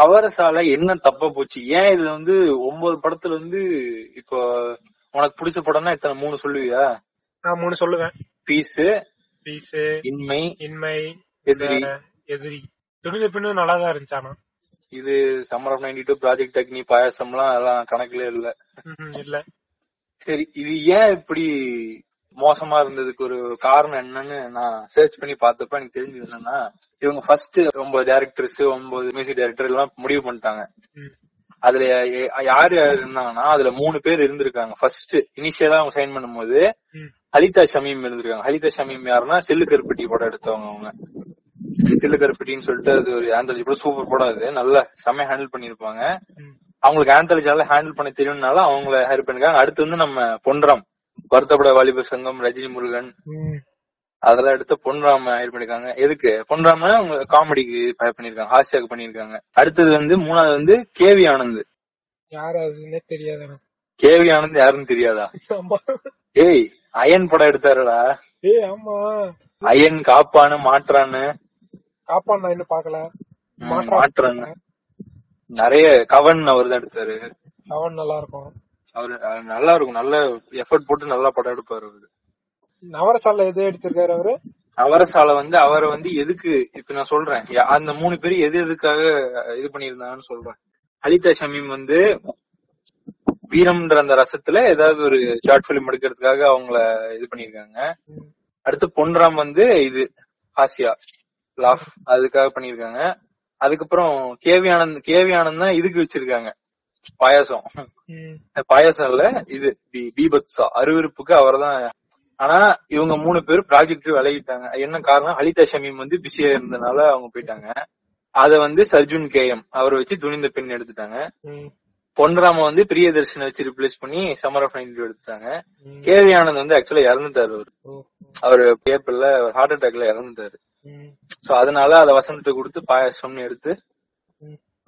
நவரசால என்ன தப்பா போச்சு? ஏன் இதுல வந்து ஒன்பது படத்துல வந்து இப்போ உனக்கு பிடிச்ச படம்னா இத்தனை மூணு சொல்லுவியா? நான் மூணு சொல்லுவேன். பீஸ் பீஸ் இன்மை இன்மை எதிரி. எதிரி. துணித பின்னும் நல்லா தான் இருந்துச்சு ஆனா. இது summer of ninety two project Agni பாயாசம்லாம் அதெல்லாம் கணக்குல இல்ல. இல்ல. சரி இது ஏன் இப்படி மோசமா இருந்ததுக்கு ஒரு காரணம் என்னன்னு நான் சர்ச் பண்ணி பார்த்தப்ப எனக்கு தெரிஞ்சது என்னன்னா இவங்க ஃபர்ஸ்ட் ஒன்பது டேரக்டர்ஸ் ஒன்பது மியூசிக் டைரக்டர் எல்லாம் முடிவு பண்ணிட்டாங்க. அதுல யார் யார் இருந்தாங்கன்னா அதுல மூணு பேர் இருந்திருக்காங்க ஃபர்ஸ்ட் இனிஷியலா அவங்க சைன் பண்ணும்போது. ஹலிதா ஷமீம் இருந்திருக்காங்க ஹலிதா ஷமீம் யாருன்னா செல்லு கருப்பட்டி படம் எடுத்தவங்க அவங்க செல்லு கருப்பட்டின்னு சொல்லிட்டு அது ஒரு ஆந்தாலஜி படம் சூப்பர் படம் அது நல்லா செம்மையா ஹேண்டில் பண்ணிருப்பாங்க. அவங்களுக்கு ஆந்தாலஜியால ஹேண்டில் பண்ண தெரியும்னால அவங்கள ஹேர் பண்ணிருக்காங்க அடுத்து வந்து நம்ம பொன்ராம் வருத்தப்பட வாலிபர் சங்கம் ரஜினி முருகன். அதெல்லாம் எடுத்து பொன்ராம ஹையர் பண்ணிருக்காங்க. எதுக்கு? பொன்ராம அவங்க காமெடிக்கு பண்ணிருக்காங்க. ஹாஸ்யாக்கு பண்ணிருக்காங்க. அடுத்தது வந்து மூணாவது வந்து கேவி ஆனந்த். யார் அதுன்னே தெரியாது கேவி ஆனந்த் யாருன்னு தெரியாதா? ஏய் அயன் படம் எடுத்தாருடா. ஏய் ஆமா. அயன் காப்பானு மாற்றான்னு. காப்பான் நான் இன்னும் பாக்கல மாற்றான்னு நிறைய கவன் அவர் தான் எடுத்தாரு. அவன் நல்லா இருக்கும். அவரு நல்லா இருக்கும். நல்ல எஃபர்ட் போட்டு நல்லா படம் எடுப்பாரு அவரு. நவரசால எது எடுத்திருக்காரு அவரு? அவரசால வந்து அவரை வந்து எதுக்கு இப்ப நான் சொல்றேன். அந்த மூணு பேர் எது எதுக்காக இது பண்ணியிருந்தாங்கன்னு சொல்றேன். ஹலிதா ஷமீம் வந்து வீரம்ன்ற அந்த ரசத்துல ஏதாவது ஒரு ஷார்ட் பிலிம் எடுக்கிறதுக்காக அவங்கள இது பண்ணிருக்காங்க. அடுத்து பொன்ராம் வந்து இது ஹாசியா லாஃப் அதுக்காக பண்ணிருக்காங்க அதுக்கப்புறம் கேவி ஆனந்த் கேவி ஆனந்த் தான் இதுக்கு வச்சிருக்காங்க. பாயாசம். பாயாசம் இல்ல இது பி- பீபத்சா அருவருப்புக்கு அவர்தான் ஆனா இவங்க மூணு பேரும் ப்ராஜெக்ட் விலகிட்டாங்க என்ன காரணம் ஹலிதா ஷமீம் வந்து பிஸியா இருந்தனால அவங்க போயிட்டாங்க அத வந்து சர்ஜுன் கேஎம் அவர் வச்சு துணிந்த பெண் எடுத்துட்டாங்க. பொன்ராம வந்து பிரியதர்ஷனை வச்சு ரிப்ளேஸ் பண்ணி சம்மர் ஆஃப் நைன்டி எடுத்துட்டாங்க. கேவி ஆனந்த் வந்து ஆக்சுவலா இறந்துட்டாரு அவரு. அவரு ஏப்ரல்ல ஹார்ட் அட்டாக்ல இறந்துட்டாரு. சோ அதனால அத வசந்த் கொடுத்து பாயாசம்னு எடுத்து.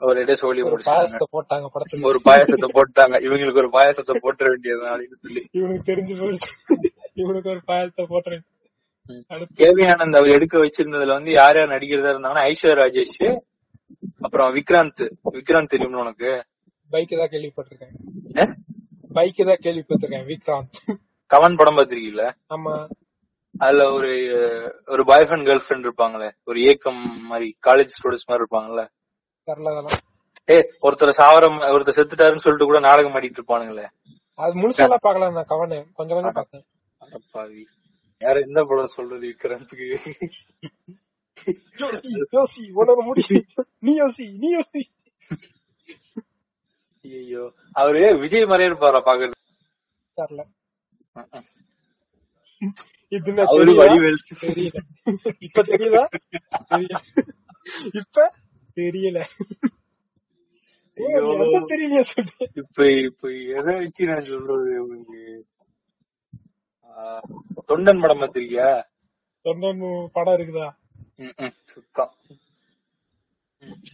ஒரு இடையே சோழி பாயசத்தை போட்டாங்க படத்துல. ஒரு பாயாசத்தை போட்டாங்க. இவங்களுக்கு ஒரு பாயாசத்தை போட்டுற வேண்டியது அப்படின்னு சொல்லி. இவனுக்கு தெரிஞ்சு போயிடுச்சு இவனுக்கு ஒரு பாயசத்தை போட்டுறேன் கேவி ஆனந்த் அவர் எடுக்க வச்சிருந்ததுல வந்து யார் யார் நடிக்கிறதா இருந்தாங்கன்னா ஐஸ்வர்யா ராஜேஷ் அப்புறம் விக்ராந்த். விக்ராந்த் தெரியும்ல உனக்கு? பைக் தான் கேள்விப்பட்டிருக்கேன்? பைக் தான் கேள்விப்பட்டிருக்கேன் விக்ராந்த். கவன் படம் பாத்திருக்கீங்களா ஆமா. அதுல ஒரு ஒரு பாய் ஃப்ரெண்ட் கேர்ள் ஃப்ரெண்ட் இருப்பாங்களே. ஒரு ஏக்கம் மாதிரி காலேஜ் ஸ்டூடெண்ட்ஸ் மாதிரி இருப்பாங்கல்ல. அதெல்லாம் ஏ ஒருத்தர் சாவரம் ஒருத்தர் செத்துட்டாருன்னு சொல்லிட்டு கூட நாடகம் ஆடிட்டு இருப்பானுங்களே. அது முழுசாலாம் பாக்கல நான் கவனு. கொஞ்சம் கொஞ்சம் பார்த்தேன். அடப்பாவி யார எந்த படம் சொல்றது விக்ராந்துக்கு யோசி யோசி உன்னோட முடியும் நீ யோசி நீ யோசி. ஐயோ அவரு விஜய் மாதிரியே இருப்பாரா பாக்குறது தெரியல. என்ன இப்ப தெரியுதா இப்ப? தெரியல. தெரியலையா சொல்லு இப்ப இப்ப எதை வச்சு நான் சொல்றது உங்களுக்கு? தொண்டன் படம் பாத்திருக்கியா சொன்ன படம் இருக்குதா. சுத்தம்.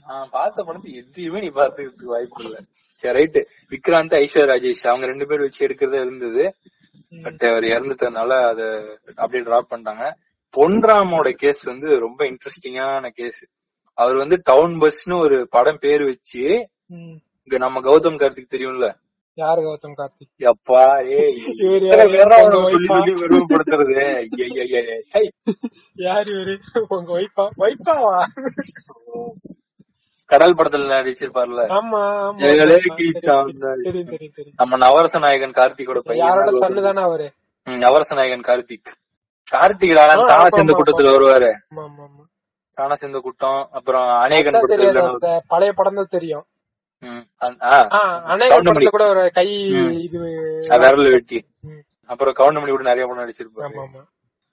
நான் பார்த்த படத்தை எதையுமே நீ பாத்துக்கிறதுக்கு வாய்ப்பு இல்ல. சரி ரைட்டு. விக்ராந்த் ஐஸ்வர்யா ராஜேஷ் அவங்க ரெண்டு பேரும் வச்சு எடுக்கிறதா இருந்தது. பட் அவர் இறந்துட்டதுனால அத அப்படியே டிராப் பண்ணிட்டாங்க. பொன்ராமோட கேஸ் வந்து ரொம்ப இன்ட்ரெஸ்டிங்கான கேஸ் அவர் வந்து டவுன் பஸ்னு ஒரு படம் பேர் வச்சு. இங்க நம்ம கௌதம் கார்த்திக் தெரியும்ல? யாரு கௌதம் கார்த்திக்? எப்பா இத்தனை யாரு? இவரு? உங்க ஒய்ஃபா ஒய்ஃபாவா கடல் படத்துல நடிச்சிருப்பார்ல. நம்ம நவரச நாயகன் கார்த்திகோட பையன். அவரு? நவரச நாயகன் கார்த்திக். கார்த்திக் தானா சேர்ந்த கூட்டத்துல வருவாரு. சேர்ந்த கூட்டம் அப்புறம் அநேகன் பழைய படம் தான் தெரியும். ம், அந்- ஆ, ஆ, அநேக கவுண்டமணி. படத்துல கூட ஒரு கை. இது விரல் வெட்டி. அப்புறம் கவுண்டமணி கூட நிறைய படம் நடிச்சிருப்பாரு.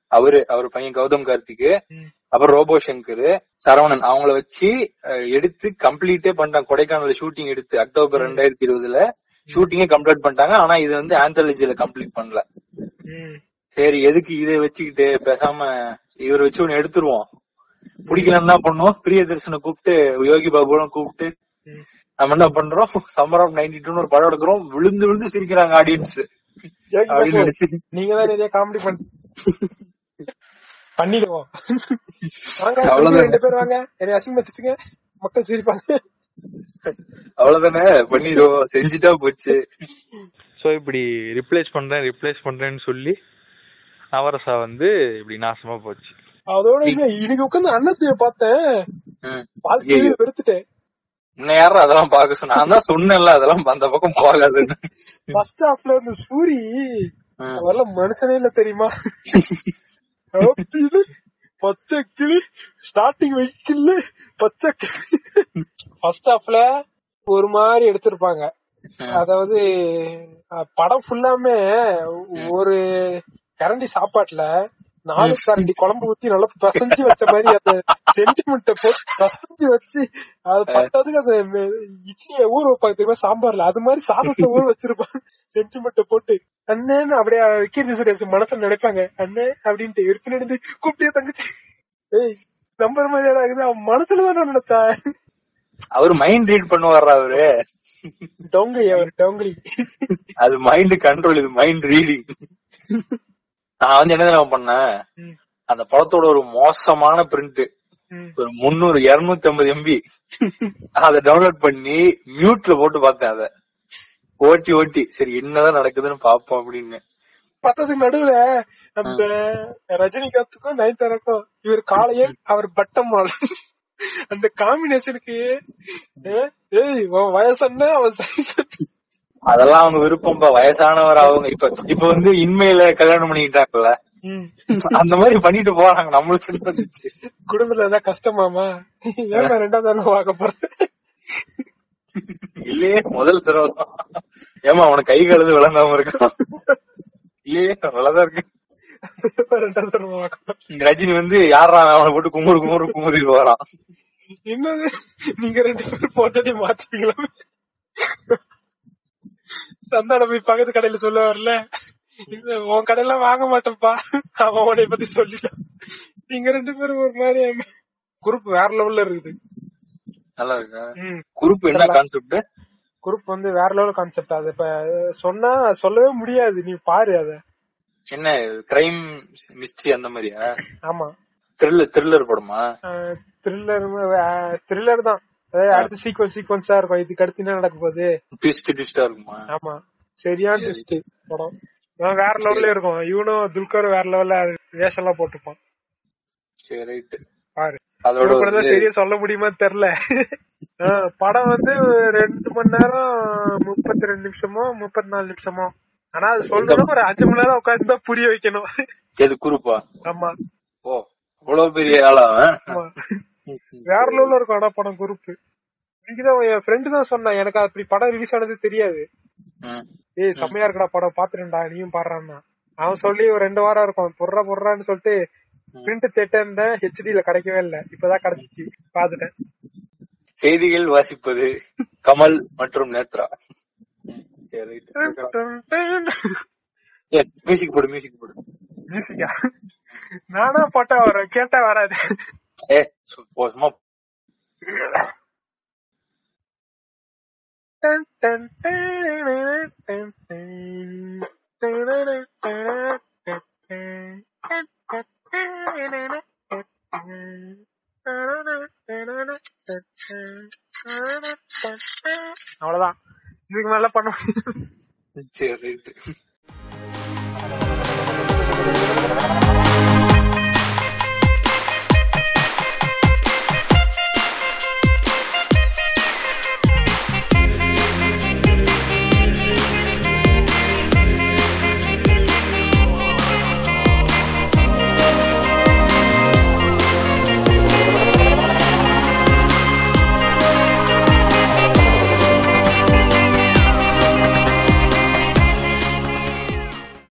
அவரு அவர் பையன் கௌதம் கார்த்திக் ம், அப்புறம் ரோபோ சங்கர் சரவணன் அவங்கள வச்சு எடுத்து கம்ப்ளீட்டே பண்ணிட்டாங்க கொடைக்கானல் ஷூட்டிங் எடுத்து அக்டோபர் ரெண்டாயிரத்தி இருபதுல ஷூட்டிங்கே கம்ப்ளீட் பண்ணிட்டாங்க. ஆனா இது வந்து ஆந்தாலஜில கம்ப்ளீட் பண்ணல. சரி எதுக்கு இதை வச்சுக்கிட்டு பேசாம இவர் வச்சு ஒண்ணு எடுத்துருவோம். பிடிக்கலன்னு என்ன பண்ணுவோம் பிரியதர்ஷனை கூப்பிட்டு யோகி பாபுலாம் கூப்பிட்டு. நம்ம என்ன பண்றோம்? சம்மர் ஆஃப் நைன்டி டூன்னு ஒரு படம் எடுக்கிறோம். விழுந்து விழுந்து சிரிக்கிறாங்க ஆடியன்ஸ் அப்படின்னு நினைச்சு. நீங்க தான் நிறைய காமெடி பண்ண பண்ணிடுவோம். ரெண்டு பேர் வாங்க. என்னை அசிங்கப்படுத்துங்க மக்கள் சிரிப்பாங்க. அவ்வளவுதானே? பண்ணிடுவோம் செஞ்சுட்டா போச்சு. சோ இப்படி ரிப்ளேஸ் பண்றேன் ரிப்ளேஸ் பண்றேன்னு சொல்லி நவரசா வந்து இப்படி நாசமா போச்சு. அதோட இன்னைக்கு உட்காந்து அன்னத்தைய பார்த்தேன். ஐயையோ. வெறுத்துட்டேன். யாரும் அதெல்லாம் பாக்க சொன்ன? நான் தான் சொன்னேன்ல அதெல்லாம் அந்த பக்கம் போகாதுன்னு. ஃபர்ஸ்ட் ஹாஃப்ல இந்த சூரி ம். அவரெல்லாம் மனுஷனே இல்ல தெரியுமா? பச்சை கிளி ஸ்டார்டிங் வைக்கல பச்சை கிளி. ஃபர்ஸ்ட் ஹாஃப்ல ஒரு மாதிரி எடுத்திருப்பாங்க. அதாவது படம் ஃபுல்லாமே ஒரு கரண்டி சாப்பாட்டுல நாலு கரண்டி குழம்பு ஊத்தி நல்லா பசஞ்சு வச்ச மாதிரி அந்த சென்டிமெண்ட்ட போட்டு பசஞ்சு வச்சு அது பத்தாதுக்கு அந்த இட்லிய ஊற வைப்பாங்க தெரியுமா? சாம்பார்ல. அது மாதிரி சாதத்தை ஊற வச்சிருப்பாங்க சென்டிமெண்ட்ட போட்டு அண்ணேன்னு அப்படியே கீர்த்தி சுரேஷ் மனசுல நினைப்பாங்க. அண்ணே அப்படின்ட்டு எடுத்து நடந்து கூப்பிட்டே தங்கச்சி. ஏய் நம்பர் மாதிரி ஆகுது அவன் மனசுல தான் நினைச்சா? அவரு மைண்ட் ரீட் பண்ணுவாரா அவரு? டொங்கலி அவர் டொங்கலி அது மைண்ட் கண்ட்ரோல் இது மைண்ட் ரீடிங் நான் வந்து என்ன தெரியுமா பண்ணேன். அந்த படத்தோட ஒரு மோசமான பிரிண்ட். ஒரு முன்னூறு இருநூத்தி ஐம்பது எம்பி அத டவுன்லோட் பண்ணி மியூட்ல போட்டு பார்த்தேன் அத. ஓட்டி ஓட்டி. சரி என்னதான் நடக்குதுன்னு பாப்போம் அப்படின்னு. பத்ததுக்கு நடுவுல அந்த ரஜினிகாந்துக்கும் நயன்தாராக்கும் இவர் காலையில் அவர் பட்டம் அந்த காம்பினேஷனுக்கு ஏய் உன் வயசு அவன் size என்ன? அதெல்லாம் அவங்க விருப்பம் வயசானவர் அவங்க. இப்ப இப்ப வந்து இன்மையில கல்யாணம் பண்ணிக்கிட்டாங்கல்ல. அந்த மாதிரி பண்ணிட்டு போறாங்க. நம்மளுக்கு? குடும்பத்துல ஏதாவது கஷ்டமாமா ஏன் ரெண்டாவது தடவை பார்க்க போறேன் இல்லையே முதல் தடவை. ஏமா அவனுக்கு கை கழுது விளங்காம இருக்கான் இல்லையே நல்லாதான் இருக்கு. போறேன் ரஜினி வந்து யாரா அவனை போட்டு குமுறு குமுறு குமுறி வரான் என்னது? நீங்க ரெண்டு பேரும் போட்டதே மாத்திப்பீங்களா? சந்தானம் போய் பக்கத்து கடையில சொல்ல வரல. உன் கடையில வாங்க மாட்டேன்ப்பா. அவன் உன்னை பத்தி சொல்லிட்டான். நீங்க ரெண்டு பேரும் ஒரு மாதிரி குரூப் வேற லெவல்ல இருக்குது. நல்லா இருக்கா? குரூப் என்ன கான்செப்ட் குரூப் வந்து வேற லெவல் கான்செப்ட் அது. இப்ப சொன்னா சொல்லவே முடியாது. நீ பாரு அத. என்ன கிரைம் மிஸ்ட்ரி அந்த மாதிரியா? ஆமா. த்ரில்லர் த்ரில்லர் படமா? த்ரில்லர் த்ரில்லர் தான். அடுத்த சீக்வன்ஸ் சீக்வன்ஸா இருக்கும். இதுக்கு அடுத்து என்ன நடக்க போகுது? ட்விஸ்ட் ட்விஸ்டா இருக்குமா? ஆமா. சரியான ட்விஸ்ட் படம். வேற லெவல்ல இருக்கும். இவனும் துல்கர் வேற லெவல்ல வேஷம் எல்லாம் போட்டுப்பான் சரி ரைட் பாரு. அதோட சரியா சொல்ல முடியுமா தெரியல. படம் வந்து ரெண்டு மணி நேரம் முப்பத்தி ரெண்டு நிமிஷமோ முப்பத்தி நாலு நிமிஷமோ. ஆனா அது சொல்லணும் ஒரு அஞ்சு மணி நேரம் உட்காந்து புரிய வைக்கணும். எது குரூப்பா? ஆமா. ஓ அவ்வளவு பெரிய ஆளா வேற லெவல்ல இருக்கும் ஆனா படம் குரூப் இன்னைக்குதான் என் ஃப்ரெண்டு தான் சொன்னான் எனக்கு அப்படி படம் ரிலீஸ் ஆனது தெரியாது. ஏய் செம்மையா இருக்குடா படம் பாத்துட்டேன்டா நீயும் பாடுறான்னா. அவன் சொல்லி ஒரு ரெண்டு வாரம் இருக்கும் பொர்றா பொர்றான்னு சொல்லிட்டு பிரிண்ட் தேட்டர் ஹெச்டில கிடைக்கவே இல்ல. இப்பதான் கிடைச்சிச்சு பாத்துட்டேன். செய்திகள் வாசிப்பது கமல் மற்றும் நேத்ரா. மியூசிக் போடு மியூசிக் போடு. மியூசிக்கா நானா போட்டா வரும் கேட்டா வராது. ஏ சு- போ, சும்மா அவ்வளவுதான் இதுக்கு மேல பண்ண முடியும் சரி ரைட்